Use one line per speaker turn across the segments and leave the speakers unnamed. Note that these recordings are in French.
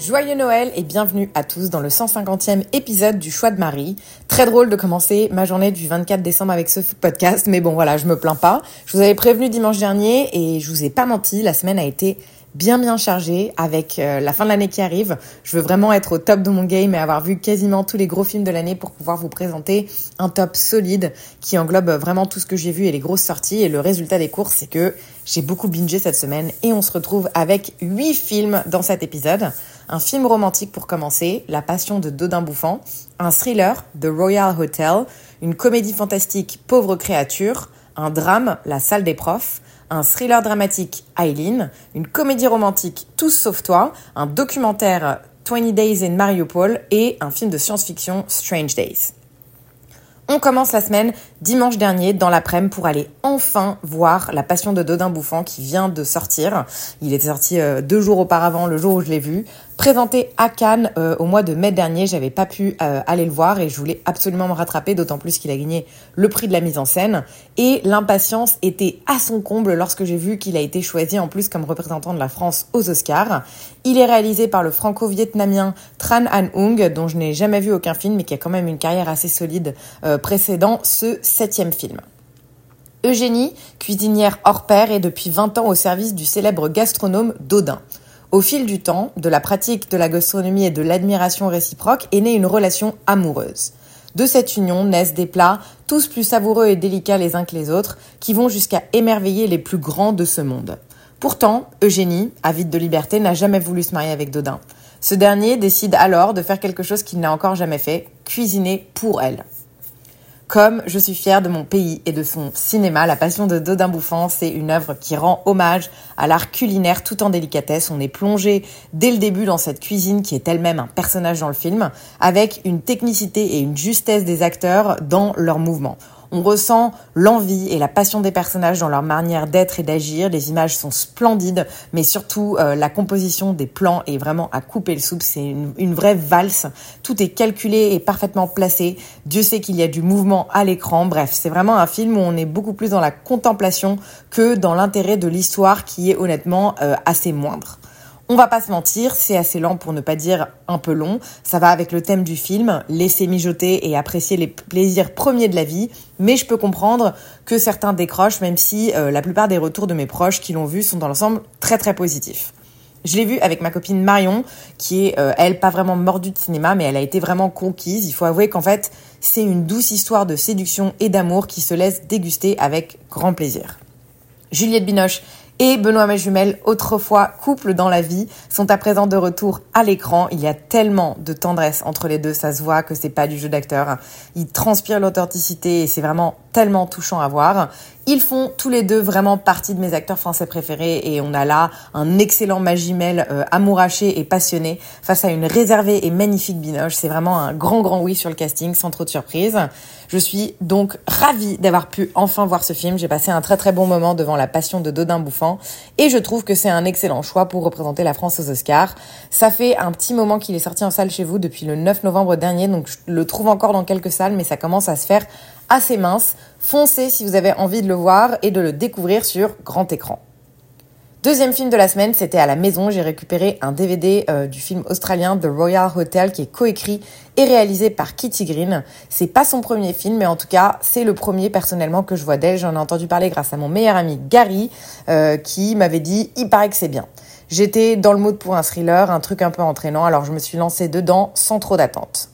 Joyeux Noël et bienvenue à tous dans le 150e épisode du Choix de Marie. Très drôle de commencer ma journée du 24 décembre avec ce podcast, mais bon voilà, je me plains pas. Je vous avais prévenu dimanche dernier et je vous ai pas menti, la semaine a été bien bien chargée avec euh, la fin de l'année qui arrive. Je veux vraiment être au top de mon game et avoir vu quasiment tous les gros films de l'année pour pouvoir vous présenter un top solide qui englobe vraiment tout ce que j'ai vu et les grosses sorties. Et le résultat des courses, c'est que j'ai beaucoup bingé cette semaine et on se retrouve avec 8 films dans cet épisode. Un film romantique pour commencer, La Passion de Dodin Bouffant, un thriller, The Royal Hotel, une comédie fantastique, Pauvre créature, un drame, La salle des profs, un thriller dramatique Eileen, une comédie romantique Tous sauf toi, un documentaire 20 Days in Mariupol et un film de science-fiction Strange Days. On commence la semaine dimanche dernier dans l'après-midi pour aller enfin voir La Passion de Dodin Bouffant qui vient de sortir. Il est sorti euh, deux jours auparavant, le jour où je l'ai vu. Présenté à Cannes euh, au mois de mai dernier, j'avais pas pu euh, aller le voir et je voulais absolument me rattraper, d'autant plus qu'il a gagné le prix de la mise en scène. Et l'impatience était à son comble lorsque j'ai vu qu'il a été choisi en plus comme représentant de la France aux Oscars. Il est réalisé par le franco-vietnamien Tran An Hung, dont je n'ai jamais vu aucun film, mais qui a quand même une carrière assez solide euh, précédant ce septième film. Eugénie, cuisinière hors pair, est depuis 20 ans au service du célèbre gastronome Dodin. Au fil du temps, de la pratique de la gastronomie et de l'admiration réciproque est née une relation amoureuse. De cette union naissent des plats, tous plus savoureux et délicats les uns que les autres, qui vont jusqu'à émerveiller les plus grands de ce monde. Pourtant, Eugénie, avide de liberté, n'a jamais voulu se marier avec Dodin. Ce dernier décide alors de faire quelque chose qu'il n'a encore jamais fait, cuisiner pour elle. Comme je suis fière de mon pays et de son cinéma, La Passion de Dodin Bouffant, c'est une œuvre qui rend hommage à l'art culinaire tout en délicatesse. On est plongé dès le début dans cette cuisine qui est elle-même un personnage dans le film, avec une technicité et une justesse des acteurs dans leurs mouvements. On ressent l'envie et la passion des personnages dans leur manière d'être et d'agir. Les images sont splendides, mais surtout euh, la composition des plans est vraiment à couper le soupe. C'est une, une vraie valse. Tout est calculé et parfaitement placé. Dieu sait qu'il y a du mouvement à l'écran. Bref, c'est vraiment un film où on est beaucoup plus dans la contemplation que dans l'intérêt de l'histoire qui est honnêtement euh, assez moindre. On va pas se mentir, c'est assez lent pour ne pas dire un peu long. Ça va avec le thème du film, laisser mijoter et apprécier les plaisirs premiers de la vie. Mais je peux comprendre que certains décrochent, même si euh, la plupart des retours de mes proches qui l'ont vu sont dans l'ensemble très très positifs. Je l'ai vu avec ma copine Marion, qui est, euh, elle, pas vraiment mordue de cinéma, mais elle a été vraiment conquise. Il faut avouer qu'en fait, c'est une douce histoire de séduction et d'amour qui se laisse déguster avec grand plaisir. Juliette Binoche et Benoît Majumel, autrefois couple dans la vie, sont à présent de retour à l'écran. Il y a tellement de tendresse entre les deux, ça se voit que c'est pas du jeu d'acteur. Ils transpirent l'authenticité et c'est vraiment tellement touchant à voir. Ils font tous les deux vraiment partie de mes acteurs français préférés et on a là un excellent Magimel euh, amouraché et passionné face à une réservée et magnifique Binoche. C'est vraiment un grand grand oui sur le casting sans trop de surprise. Je suis donc ravie d'avoir pu enfin voir ce film. J'ai passé un très très bon moment devant La Passion de Dodin Bouffant et je trouve que c'est un excellent choix pour représenter la France aux Oscars. Ça fait un petit moment qu'il est sorti en salle chez vous depuis le 9 novembre dernier, donc je le trouve encore dans quelques salles, mais ça commence à se faire assez mince. Foncez si vous avez envie de le voir et de le découvrir sur grand écran. Deuxième film de la semaine, c'était à la maison. J'ai récupéré un DVD euh, du film australien The Royal Hotel qui est coécrit et réalisé par Kitty Green. C'est pas son premier film, mais en tout cas, c'est le premier personnellement que je vois d'elle. J'en ai entendu parler grâce à mon meilleur ami Gary euh, qui m'avait dit il paraît que c'est bien. J'étais dans le mood pour un thriller, un truc un peu entraînant, alors je me suis lancée dedans sans trop d'attente.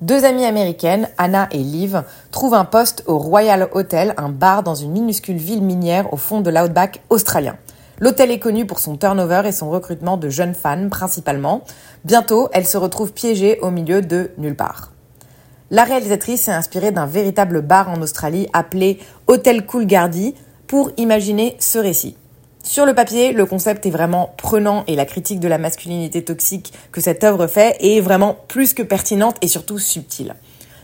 Deux amies américaines, Anna et Liv, trouvent un poste au Royal Hotel, un bar dans une minuscule ville minière au fond de l'outback australien. L'hôtel est connu pour son turnover et son recrutement de jeunes fans principalement. Bientôt, elle se retrouve piégée au milieu de nulle part. La réalisatrice s'est inspirée d'un véritable bar en Australie appelé Hotel Coolgardie pour imaginer ce récit. Sur le papier, le concept est vraiment prenant et la critique de la masculinité toxique que cette œuvre fait est vraiment plus que pertinente et surtout subtile.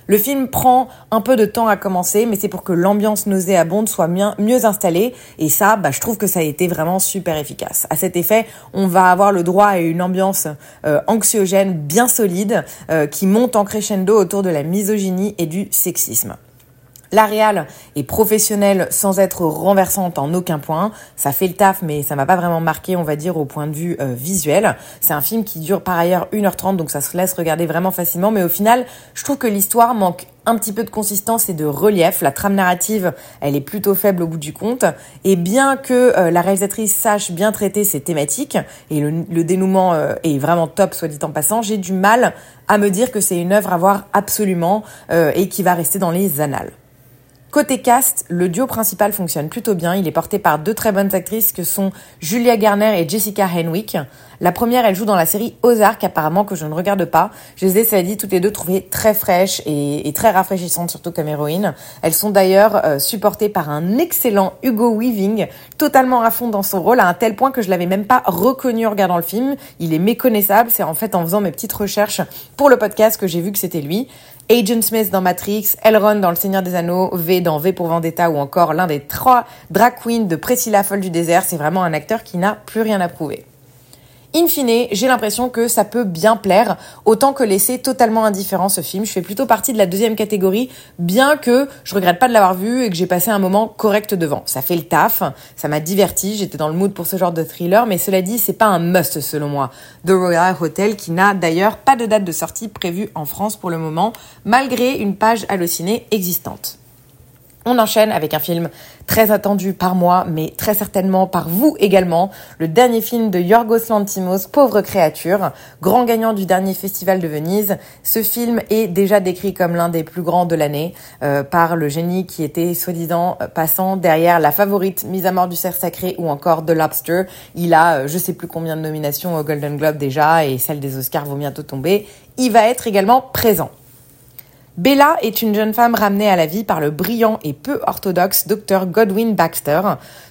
Le film prend un peu de temps à commencer, mais c'est pour que l'ambiance nauséabonde soit mieux installée. Et ça, bah, je trouve que ça a été vraiment super efficace. À cet effet, on va avoir le droit à une ambiance euh, anxiogène bien solide euh, qui monte en crescendo autour de la misogynie et du sexisme. La réal est professionnelle sans être renversante en aucun point. Ça fait le taf, mais ça m'a pas vraiment marqué, on va dire, au point de vue euh, visuel. C'est un film qui dure par ailleurs 1h30, donc ça se laisse regarder vraiment facilement. Mais au final, je trouve que l'histoire manque un petit peu de consistance et de relief. La trame narrative, elle est plutôt faible au bout du compte. Et bien que euh, la réalisatrice sache bien traiter ses thématiques, et le, dénouement euh, est vraiment top, soit dit en passant, j'ai du mal à me dire que c'est une œuvre à voir absolument et qui va rester dans les annales. Côté cast, le duo principal fonctionne plutôt bien. Il est porté par deux très bonnes actrices que sont Julia Garner et Jessica Henwick. La première, elle joue dans la série Ozark, apparemment, que je ne regarde pas. Je les ai, ça dit, toutes les deux trouvées très fraîches et, très rafraîchissantes, surtout comme héroïnes. Elles sont d'ailleurs euh, supportées par un excellent Hugo Weaving, totalement à fond dans son rôle, à un tel point que je l'avais même pas reconnu en regardant le film. Il est méconnaissable. C'est en fait en faisant mes petites recherches pour le podcast que j'ai vu que c'était lui. Agent Smith dans Matrix, Elrond dans Le Seigneur des Anneaux, V dans V pour Vendetta ou encore l'un des trois drag queens de Priscilla Folle du désert. C'est vraiment un acteur qui n'a plus rien à prouver. In fine, j'ai l'impression que ça peut bien plaire, autant que laisser totalement indifférent ce film. Je fais plutôt partie de la deuxième catégorie, bien que je regrette pas de l'avoir vu et que j'ai passé un moment correct devant. Ça fait le taf, ça m'a diverti, j'étais dans le mood pour ce genre de thriller, mais cela dit, c'est pas un must selon moi. The Royal Hotel, qui n'a d'ailleurs pas de date de sortie prévue en France pour le moment, malgré une page hallucinée existante. On enchaîne avec un film très attendu par moi, mais très certainement par vous également, le dernier film de Yorgos Lantimos, Pauvre créature, grand gagnant du dernier festival de Venise. Ce film est déjà décrit comme l'un des plus grands de l'année euh, par le génie qui était soi-disant passant derrière La Favorite, Mise à mort du cerf sacré ou encore The Lobster. Il a euh, je sais plus combien de nominations au Golden Globe déjà et celle des Oscars vont bientôt tomber. Il va être également présent. Bella est une jeune femme ramenée à la vie par le brillant et peu orthodoxe docteur Godwin Baxter.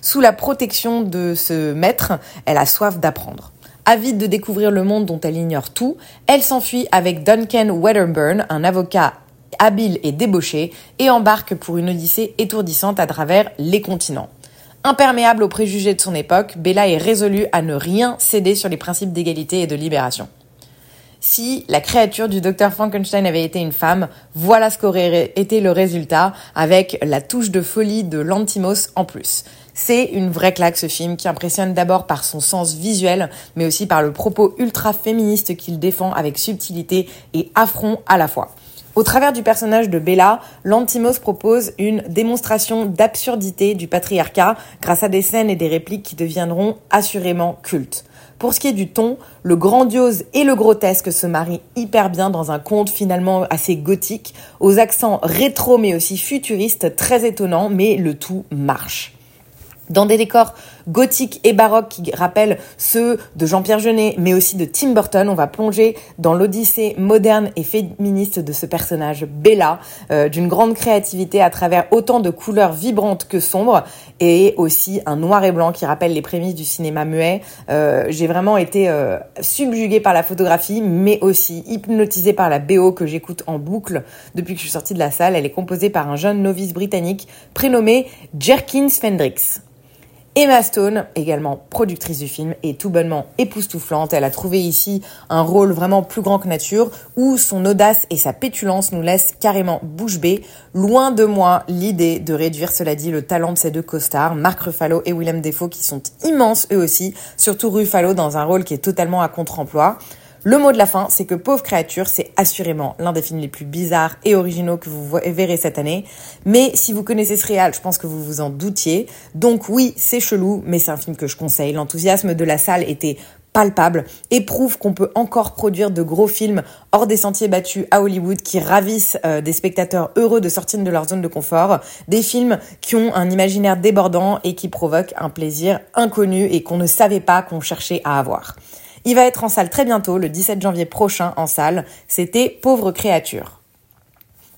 Sous la protection de ce maître, elle a soif d'apprendre. Avide de découvrir le monde dont elle ignore tout, elle s'enfuit avec Duncan Wedderburn, un avocat habile et débauché, et embarque pour une odyssée étourdissante à travers les continents. Imperméable aux préjugés de son époque, Bella est résolue à ne rien céder sur les principes d'égalité et de libération. Si la créature du docteur Frankenstein avait été une femme, voilà ce qu'aurait été le résultat avec la touche de folie de Lantimos en plus. C'est une vraie claque ce film qui impressionne d'abord par son sens visuel, mais aussi par le propos ultra féministe qu'il défend avec subtilité et affront à la fois. Au travers du personnage de Bella, Lantimos propose une démonstration d'absurdité du patriarcat grâce à des scènes et des répliques qui deviendront assurément cultes. Pour ce qui est du ton, le grandiose et le grotesque se marient hyper bien dans un conte finalement assez gothique, aux accents rétro mais aussi futuristes très étonnants, mais le tout marche. Dans des décors gothiques et baroques qui rappellent ceux de Jean-Pierre Jeunet, mais aussi de Tim Burton, on va plonger dans l'odyssée moderne et féministe de ce personnage Bella, euh, d'une grande créativité à travers autant de couleurs vibrantes que sombres, et aussi un noir et blanc qui rappelle les prémices du cinéma muet. Euh, j'ai vraiment été euh, subjuguée par la photographie, mais aussi hypnotisée par la BO que j'écoute en boucle depuis que je suis sortie de la salle. Elle est composée par un jeune novice britannique prénommé Jerkins Fendrix. Emma Stone, également productrice du film, est tout bonnement époustouflante. Elle a trouvé ici un rôle vraiment plus grand que nature, où son audace et sa pétulance nous laissent carrément bouche bée. Loin de moi l'idée de réduire, cela dit, le talent de ces deux costards, Mark Ruffalo et Willem Dafoe, qui sont immenses eux aussi, surtout Ruffalo dans un rôle qui est totalement à contre-emploi. Le mot de la fin, c'est que Pauvre créature, c'est assurément l'un des films les plus bizarres et originaux que vous verrez cette année. Mais si vous connaissez ce réal, je pense que vous vous en doutiez. Donc oui, c'est chelou, mais c'est un film que je conseille. L'enthousiasme de la salle était palpable et prouve qu'on peut encore produire de gros films hors des sentiers battus à Hollywood qui ravissent euh, des spectateurs heureux de sortir de leur zone de confort, des films qui ont un imaginaire débordant et qui provoquent un plaisir inconnu et qu'on ne savait pas qu'on cherchait à avoir. Il va être en salle très bientôt, le 17 janvier prochain en salle. C'était Pauvre créature.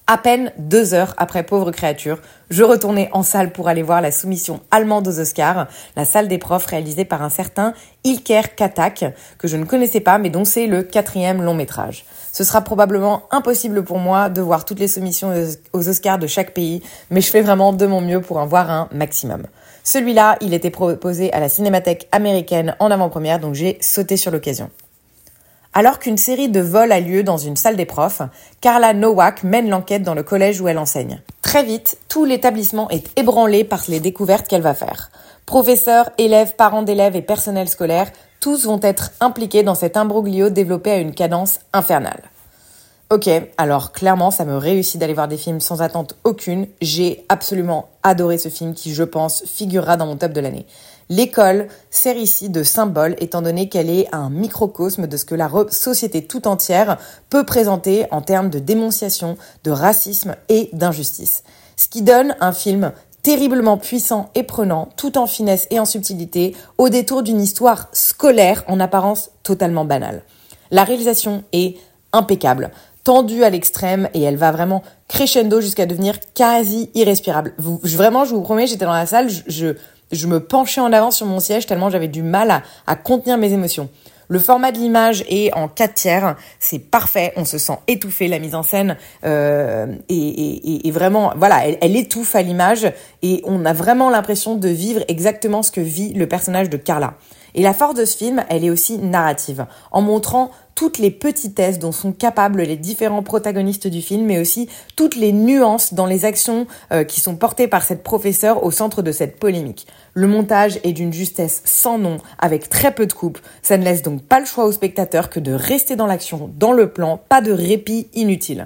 À peine deux heures après Pauvre créature, je retournais en salle pour aller voir la soumission allemande aux Oscars, la salle des profs réalisée par un certain Ilker Katak, que je ne connaissais pas, mais dont c'est le quatrième long métrage. Ce sera probablement impossible pour moi de voir toutes les soumissions aux Oscars de chaque pays, mais je fais vraiment de mon mieux pour en voir un maximum. Celui-là, il était proposé à la Cinémathèque américaine en avant-première, donc j'ai sauté sur l'occasion. Alors qu'une série de vols a lieu dans une salle des profs, Carla Nowak mène l'enquête dans le collège où elle enseigne. Très vite, tout l'établissement est ébranlé par les découvertes qu'elle va faire. Professeurs, élèves, parents d'élèves et personnel scolaire, tous vont être impliqués dans cet imbroglio développé à une cadence infernale. Ok, alors clairement, ça me réussit d'aller voir des films sans attente aucune. J'ai absolument adoré ce film qui, je pense, figurera dans mon top de l'année. L'école sert ici de symbole étant donné qu'elle est un microcosme de ce que la société tout entière peut présenter en termes de dénonciation, de racisme et d'injustice. Ce qui donne un film terriblement puissant et prenant, tout en finesse et en subtilité, au détour d'une histoire scolaire en apparence totalement banale. La réalisation est impeccable, tendue à l'extrême et elle va vraiment crescendo jusqu'à devenir quasi irrespirable. vraiment, je vous promets, j'étais dans la salle, je je me penchais en avant sur mon siège tellement j'avais du mal à, contenir mes émotions. Le format de l'image est en 4 tiers, c'est parfait, on se sent étouffé, la mise en scène euh, est, vraiment, voilà, elle, elle étouffe à l'image et on a vraiment l'impression de vivre exactement ce que vit le personnage de Carla. Et la force de ce film, elle est aussi narrative, en montrant toutes les petitesses dont sont capables les différents protagonistes du film, mais aussi toutes les nuances dans les actions euh, qui sont portées par cette professeure au centre de cette polémique. Le montage est d'une justesse sans nom, avec très peu de coupes. Ça ne laisse donc pas le choix au spectateur que de rester dans l'action, dans le plan, pas de répit inutile.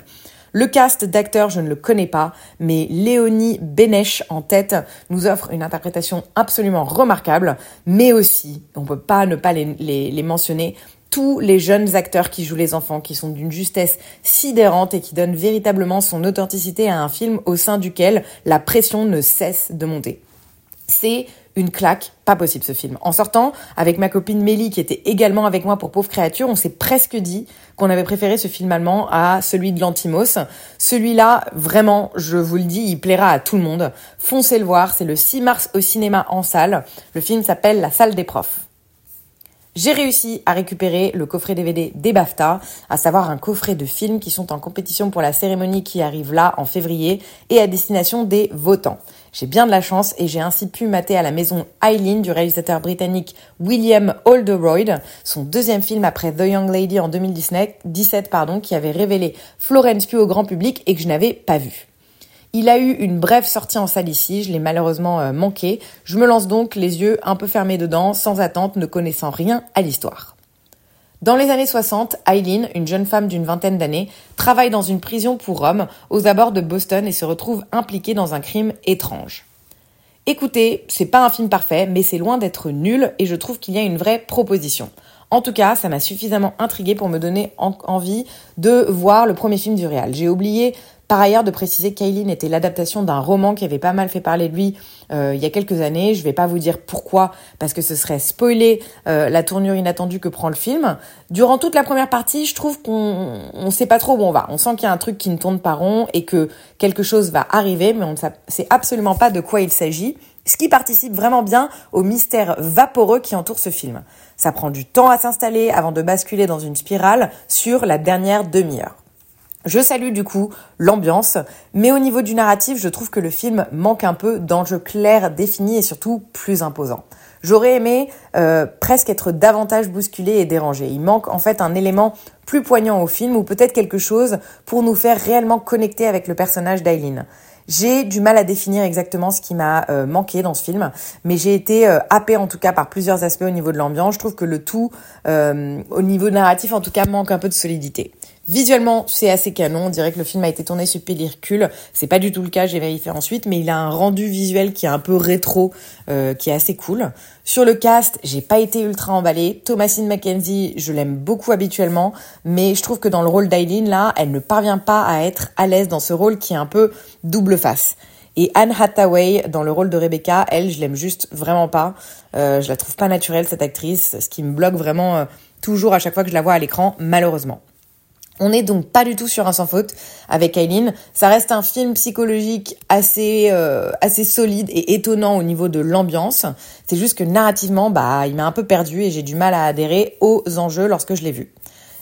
Le cast d'acteurs, je ne le connais pas, mais Léonie Bénèche en tête nous offre une interprétation absolument remarquable, mais aussi, on peut pas ne pas les mentionner, tous les jeunes acteurs qui jouent les enfants, qui sont d'une justesse sidérante et qui donnent véritablement son authenticité à un film au sein duquel la pression ne cesse de monter. C'est une claque, pas possible ce film. En sortant, avec ma copine Mélie qui était également avec moi pour Pauvre Créature, on s'est presque dit qu'on avait préféré ce film allemand à celui de l'Antimos. Celui-là, vraiment, je vous le dis, il plaira à tout le monde. Foncez le voir, c'est le 6 mars au cinéma en salle. Le film s'appelle La salle des profs. J'ai réussi à récupérer le coffret DVD des BAFTA, à savoir un coffret de films qui sont en compétition pour la cérémonie qui arrive là en février et à destination des votants. J'ai bien de la chance et j'ai ainsi pu mater à la maison Eileen du réalisateur britannique William Alderoyd, son deuxième film après The Young Lady en 2017, pardon, qui avait révélé Florence Pugh au grand public et que je n'avais pas vu. Il a eu une brève sortie en salle ici, je l'ai malheureusement euh, manqué. Je me lance donc les yeux un peu fermés dedans, sans attente, ne connaissant rien à l'histoire. Dans les années 60, Eileen, une jeune femme d'une vingtaine d'années, travaille dans une prison pour hommes aux abords de Boston et se retrouve impliquée dans un crime étrange. Écoutez, c'est pas un film parfait, mais c'est loin d'être nul et je trouve qu'il y a une vraie proposition. En tout cas, ça m'a suffisamment intrigué pour me donner envie de voir le premier film du réal. J'ai oublié par ailleurs, de préciser qu'Aileen était l'adaptation d'un roman qui avait pas mal fait parler de lui euh, il y a quelques années. Je vais pas vous dire pourquoi, parce que ce serait spoiler euh, la tournure inattendue que prend le film. Durant toute la première partie, je trouve qu'on on sait pas trop où on va. On sent qu'il y a un truc qui ne tourne pas rond et que quelque chose va arriver, mais on ne sait absolument pas de quoi il s'agit. Ce qui participe vraiment bien au mystère vaporeux qui entoure ce film. Ça prend du temps à s'installer avant de basculer dans une spirale sur la dernière demi-heure. Je salue du coup l'ambiance, mais au niveau du narratif, je trouve que le film manque un peu d'enjeux clairs, définis et surtout plus imposants. J'aurais aimé euh, presque être davantage bousculé et dérangé. Il manque en fait un élément plus poignant au film ou peut-être quelque chose pour nous faire réellement connecter avec le personnage d'Aileen. J'ai du mal à définir exactement ce qui m'a euh, manqué dans ce film, mais j'ai été euh, happée en tout cas par plusieurs aspects au niveau de l'ambiance. Je trouve que le tout, au niveau narratif en tout cas, manque un peu de solidité. Visuellement, c'est assez canon. On dirait que le film a été tourné sur pellicule. C'est pas du tout le cas, j'ai vérifié ensuite, mais il a un rendu visuel qui est un peu rétro, euh, qui est assez cool. Sur le cast, j'ai pas été ultra emballée. Thomasine McKenzie, je l'aime beaucoup habituellement, mais je trouve que dans le rôle d'Aileen, là, elle ne parvient pas à être à l'aise dans ce rôle qui est un peu double face. Et Anne Hathaway, dans le rôle de Rebecca, elle, je l'aime juste vraiment pas. Euh, je la trouve pas naturelle, cette actrice, ce qui me bloque vraiment euh, toujours à chaque fois que je la vois à l'écran, malheureusement. On n'est donc pas du tout sur un sans faute avec Eileen. Ça reste un film psychologique assez euh, assez solide et étonnant au niveau de l'ambiance. C'est juste que narrativement, bah, il m'a un peu perdu et j'ai du mal à adhérer aux enjeux lorsque je l'ai vu.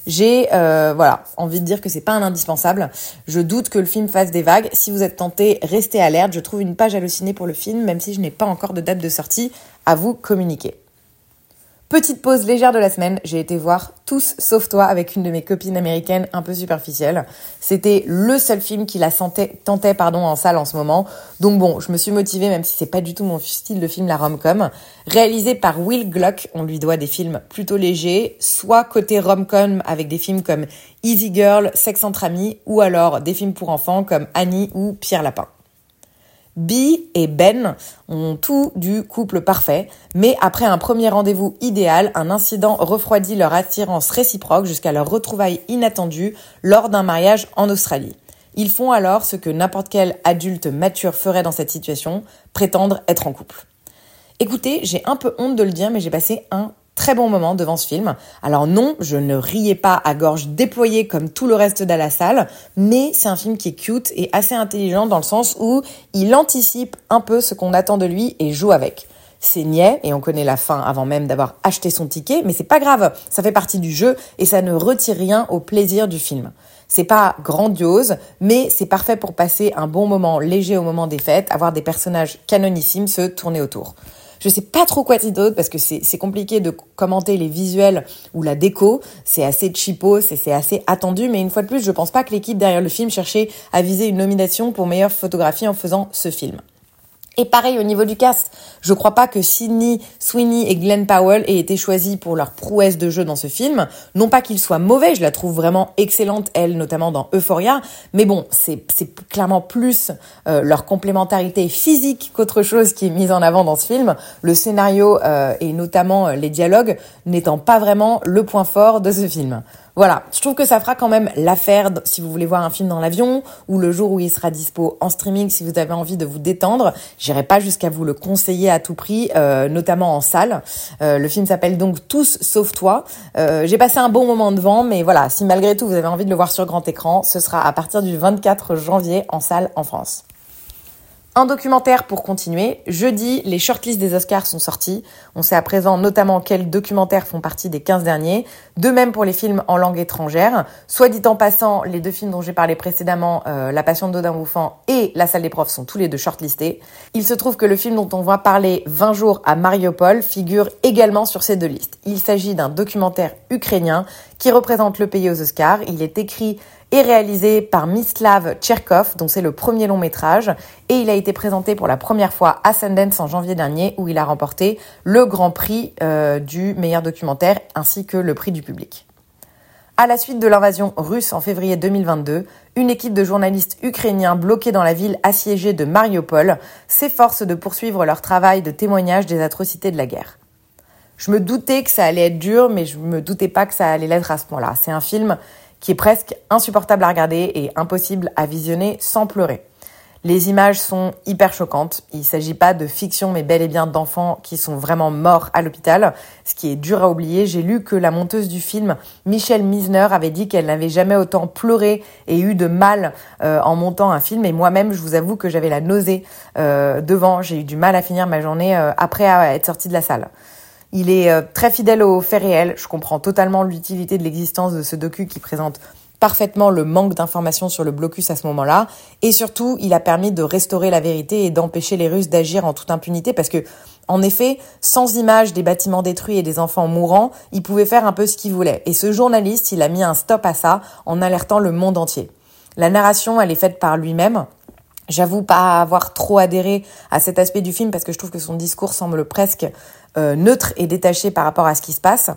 J'ai euh, voilà envie de dire que c'est pas un indispensable. Je doute que le film fasse des vagues. Si vous êtes tenté, restez alerte. Je trouve une page hallucinée pour le film, même si je n'ai pas encore de date de sortie à vous communiquer. Petite pause légère de la semaine, j'ai été voir Tous sauf toi avec une de mes copines américaines un peu superficielle. C'était le seul film qui la sentait, tentait pardon, en salle en ce moment. Donc bon, je me suis motivée même si c'est pas du tout mon style de film la rom-com. Réalisé par Will Gluck, on lui doit des films plutôt légers, soit côté rom-com avec des films comme Easy Girl, Sex entre amis ou alors des films pour enfants comme Annie ou Pierre Lapin. Bee et Ben ont tout du couple parfait, mais après un premier rendez-vous idéal, un incident refroidit leur attirance réciproque jusqu'à leur retrouvaille inattendue lors d'un mariage en Australie. Ils font alors ce que n'importe quel adulte mature ferait dans cette situation, prétendre être en couple. Écoutez, j'ai un peu honte de le dire, mais j'ai passé un très bon moment devant ce film. Alors non, je ne riais pas à gorge déployée comme tout le reste de la salle, mais c'est un film qui est cute et assez intelligent dans le sens où il anticipe un peu ce qu'on attend de lui et joue avec. C'est niais et on connaît la fin avant même d'avoir acheté son ticket, mais c'est pas grave, ça fait partie du jeu et ça ne retire rien au plaisir du film. C'est pas grandiose, mais c'est parfait pour passer un bon moment léger au moment des fêtes, avoir des personnages canonissimes se tourner autour. Je sais pas trop quoi dire d'autre parce que c'est compliqué de commenter les visuels ou la déco. C'est assez cheapo, c'est assez attendu, mais une fois de plus, je pense pas que l'équipe derrière le film cherchait à viser une nomination pour meilleure photographie en faisant ce film. Et pareil au niveau du cast, je crois pas que Sidney Sweeney et Glenn Powell aient été choisis pour leur prouesse de jeu dans ce film. Non pas qu'ils soient mauvais, je la trouve vraiment excellente, elle notamment dans Euphoria, mais bon, c'est clairement plus euh, leur complémentarité physique qu'autre chose qui est mise en avant dans ce film. Le scénario euh, et notamment euh, les dialogues n'étant pas vraiment le point fort de ce film. Voilà, je trouve que ça fera quand même l'affaire si vous voulez voir un film dans l'avion ou le jour où il sera dispo en streaming si vous avez envie de vous détendre. J'irai pas jusqu'à vous le conseiller à tout prix, euh, notamment en salle. Euh, le film s'appelle donc Tous sauf toi. Euh, J'ai passé un bon moment devant, mais voilà, si malgré tout vous avez envie de le voir sur grand écran, ce sera à partir du 24 janvier en salle en France. Un documentaire pour continuer. Jeudi, les shortlists des Oscars sont sortis. On sait à présent notamment quels documentaires font partie des 15 derniers. De même pour les films en langue étrangère. Soit dit en passant, les deux films dont j'ai parlé précédemment, euh, La Passion d'Odin Bouffant et La Salle des Profs sont tous les deux shortlistés. Il se trouve que le film dont on va parler 20 jours à Mariupol figure également sur ces deux listes. Il s'agit d'un documentaire ukrainien qui représente le pays aux Oscars. Il est écrit est réalisé par Mislav Tcherkov, dont c'est le premier long métrage, et il a été présenté pour la première fois à Sundance en janvier dernier, où il a remporté le grand prix euh, du meilleur documentaire ainsi que le prix du public. À la suite de l'invasion russe en février 2022, une équipe de journalistes ukrainiens bloqués dans la ville assiégée de Mariupol s'efforce de poursuivre leur travail de témoignage des atrocités de la guerre. Je me doutais que ça allait être dur, mais je me doutais pas que ça allait l'être à ce point-là. C'est un film qui est presque insupportable à regarder et impossible à visionner sans pleurer. Les images sont hyper choquantes. Il ne s'agit pas de fiction, mais bel et bien d'enfants qui sont vraiment morts à l'hôpital, ce qui est dur à oublier. J'ai lu que la monteuse du film, Michelle Misner, avait dit qu'elle n'avait jamais autant pleuré et eu de mal euh, en montant un film. Et moi-même, je vous avoue que j'avais la nausée euh, devant. J'ai eu du mal à finir ma journée euh, après être sortie de la salle. Il est euh, très fidèle aux faits réels. Je comprends totalement l'utilité de l'existence de ce docu qui présente parfaitement le manque d'informations sur le blocus à ce moment-là. Et surtout, il a permis de restaurer la vérité et d'empêcher les Russes d'agir en toute impunité parce que, en effet, sans images des bâtiments détruits et des enfants mourants, ils pouvaient faire un peu ce qu'ils voulaient. Et ce journaliste, il a mis un stop à ça en alertant le monde entier. La narration, elle est faite par lui-même. J'avoue pas avoir trop adhéré à cet aspect du film parce que je trouve que son discours semble presque euh, neutre et détaché par rapport à ce qui se passe.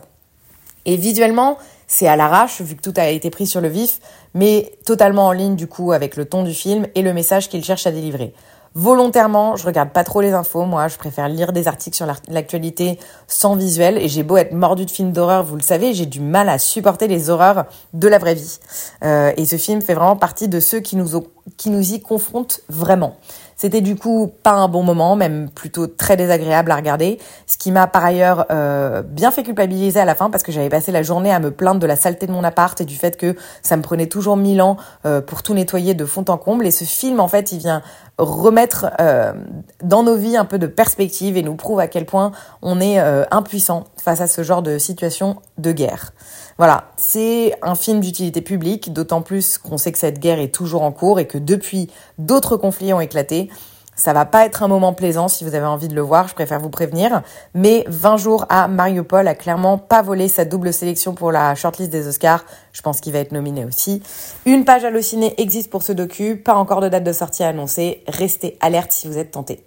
Et visuellement, c'est à l'arrache vu que tout a été pris sur le vif, mais totalement en ligne du coup avec le ton du film et le message qu'il cherche à délivrer. Volontairement, je regarde pas trop les infos, moi, je préfère lire des articles sur l'actualité sans visuel et j'ai beau être mordu de films d'horreur, vous le savez, j'ai du mal à supporter les horreurs de la vraie vie. Euh, et ce film fait vraiment partie de ceux qui nous qui nous y confronte vraiment. C'était du coup pas un bon moment, même plutôt très désagréable à regarder, ce qui m'a par ailleurs euh, bien fait culpabiliser à la fin parce que j'avais passé la journée à me plaindre de la saleté de mon appart et du fait que ça me prenait toujours mille ans euh, pour tout nettoyer de fond en comble. Et ce film, en fait, il vient remettre euh, dans nos vies un peu de perspective et nous prouve à quel point on est impuissant face à ce genre de situation de guerre. Voilà, c'est un film d'utilité publique, d'autant plus qu'on sait que cette guerre est toujours en cours et que depuis, d'autres conflits ont éclaté. Ça va pas être un moment plaisant si vous avez envie de le voir, je préfère vous prévenir. Mais 20 jours à Mariupol a clairement pas volé sa double sélection pour la shortlist des Oscars. Je pense qu'il va être nominé aussi. Une page hallucinée existe pour ce docu, pas encore de date de sortie annoncée. Restez alerte si vous êtes tenté.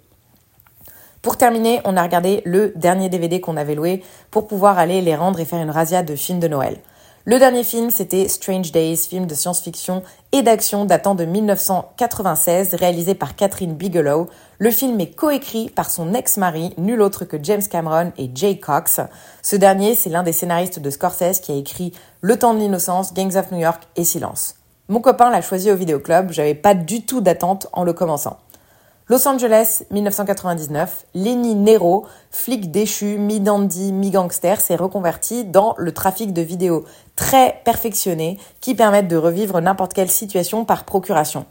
Pour terminer, on a regardé le dernier DVD qu'on avait loué pour pouvoir aller les rendre et faire une razzia de films de Noël. Le dernier film, c'était Strange Days, film de science-fiction et d'action datant de 1996, réalisé par Catherine Bigelow. Le film est coécrit par son ex-mari, nul autre que James Cameron et Jay Cox. Ce dernier, c'est l'un des scénaristes de Scorsese qui a écrit Le temps de l'innocence, Gangs of New York et Silence. Mon copain l'a choisi au vidéoclub, j'avais pas du tout d'attente en le commençant. Los Angeles, 1999, Lenny Nero, flic déchu, mi-dandy, mi-gangster, s'est reconverti dans le trafic de vidéos très perfectionnés qui permettent de revivre n'importe quelle situation par procuration.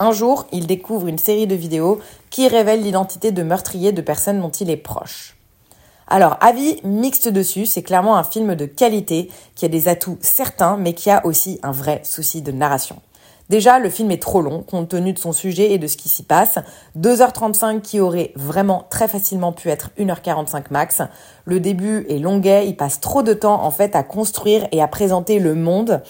Un jour, il découvre une série de vidéos qui révèlent l'identité de meurtriers de personnes dont il est proche. Alors, avis mixte dessus, c'est clairement un film de qualité qui a des atouts certains, mais qui a aussi un vrai souci de narration. Déjà, le film est trop long, compte tenu de son sujet et de ce qui s'y passe. 2h35 qui aurait vraiment très facilement pu être 1h45 max. Le début est longuet, il passe trop de temps en fait à construire et à présenter le monde.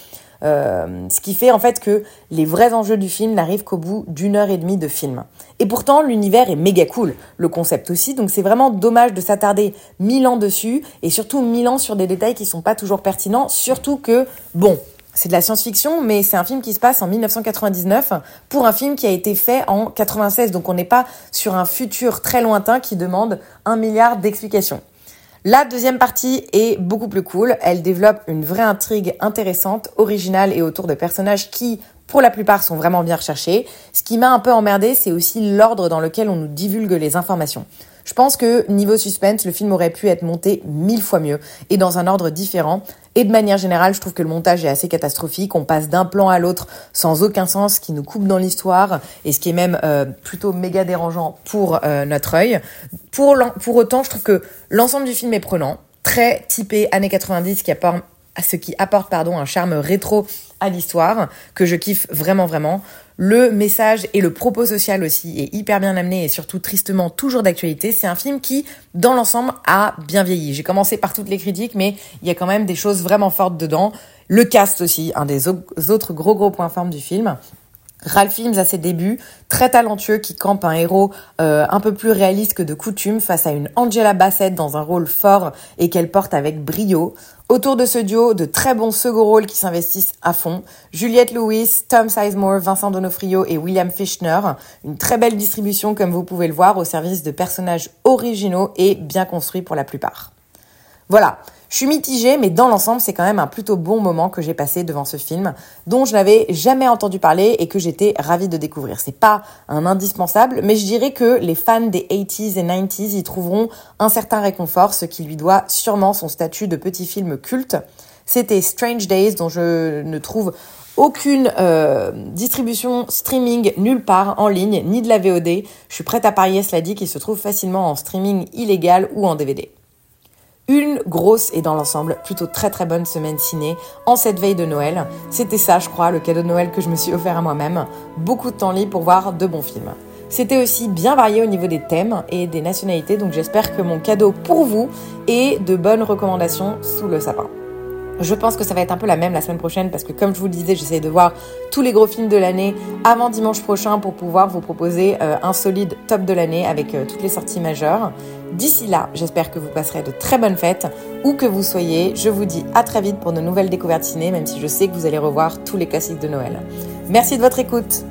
Euh, ce qui fait en fait que les vrais enjeux du film n'arrivent qu'au bout d'une heure et demie de film. Et pourtant, l'univers est méga cool, le concept aussi, donc c'est vraiment dommage de s'attarder mille ans dessus, et surtout mille ans sur des détails qui sont pas toujours pertinents, surtout que, bon, c'est de la science-fiction, mais c'est un film qui se passe en 1999 pour un film qui a été fait en 96. Donc on n'est pas sur un futur très lointain qui demande un milliard d'explications. La deuxième partie est beaucoup plus cool. Elle développe une vraie intrigue intéressante, originale et autour de personnages qui, pour la plupart, sont vraiment bien recherchés. Ce qui m'a un peu emmerdé, c'est aussi l'ordre dans lequel on nous divulgue les informations. Je pense que niveau suspense, le film aurait pu être monté mille fois mieux et dans un ordre différent. Et de manière générale, je trouve que le montage est assez catastrophique. On passe d'un plan à l'autre sans aucun sens, qui nous coupe dans l'histoire et ce qui est même euh, plutôt méga dérangeant pour euh, notre œil. Pour, pour autant, je trouve que l'ensemble du film est prenant, très typé années 90, qui apporte ce qui apporte pardon un charme rétro à l'histoire que je kiffe vraiment vraiment. Le message et le propos social aussi est hyper bien amené et surtout tristement toujours d'actualité. C'est un film qui, dans l'ensemble, a bien vieilli. J'ai commencé par toutes les critiques, mais il y a quand même des choses vraiment fortes dedans. Le cast aussi, un des autres gros gros points forts du film. Ralph Fiennes à ses débuts, très talentueux qui campe un héros euh, un peu plus réaliste que de coutume face à une Angela Bassett dans un rôle fort et qu'elle porte avec brio. Autour de ce duo, de très bons second rôles qui s'investissent à fond. Juliette Lewis, Tom Sizemore, Vincent Donofrio et William Fichtner. Une très belle distribution comme vous pouvez le voir au service de personnages originaux et bien construits pour la plupart. Voilà, je suis mitigée, mais dans l'ensemble, c'est quand même un plutôt bon moment que j'ai passé devant ce film, dont je n'avais jamais entendu parler et que j'étais ravie de découvrir. C'est pas un indispensable, mais je dirais que les fans des 80s et 90s y trouveront un certain réconfort, ce qui lui doit sûrement son statut de petit film culte. C'était Strange Days, dont je ne trouve aucune euh, distribution streaming nulle part en ligne, ni de la VOD. Je suis prête à parier, cela dit, qu'il se trouve facilement en streaming illégal ou en DVD. Une grosse et dans l'ensemble plutôt très très bonne semaine ciné en cette veille de Noël. C'était ça, je crois, le cadeau de Noël que je me suis offert à moi-même. Beaucoup de temps libre pour voir de bons films. C'était aussi bien varié au niveau des thèmes et des nationalités, donc j'espère que mon cadeau pour vous est de bonnes recommandations sous le sapin. Je pense que ça va être un peu la même la semaine prochaine parce que comme je vous le disais, j'essaie de voir tous les gros films de l'année avant dimanche prochain pour pouvoir vous proposer euh, un solide top de l'année avec euh, toutes les sorties majeures. D'ici là, j'espère que vous passerez de très bonnes fêtes où que vous soyez. Je vous dis à très vite pour de nouvelles découvertes ciné, même si je sais que vous allez revoir tous les classiques de Noël. Merci de votre écoute.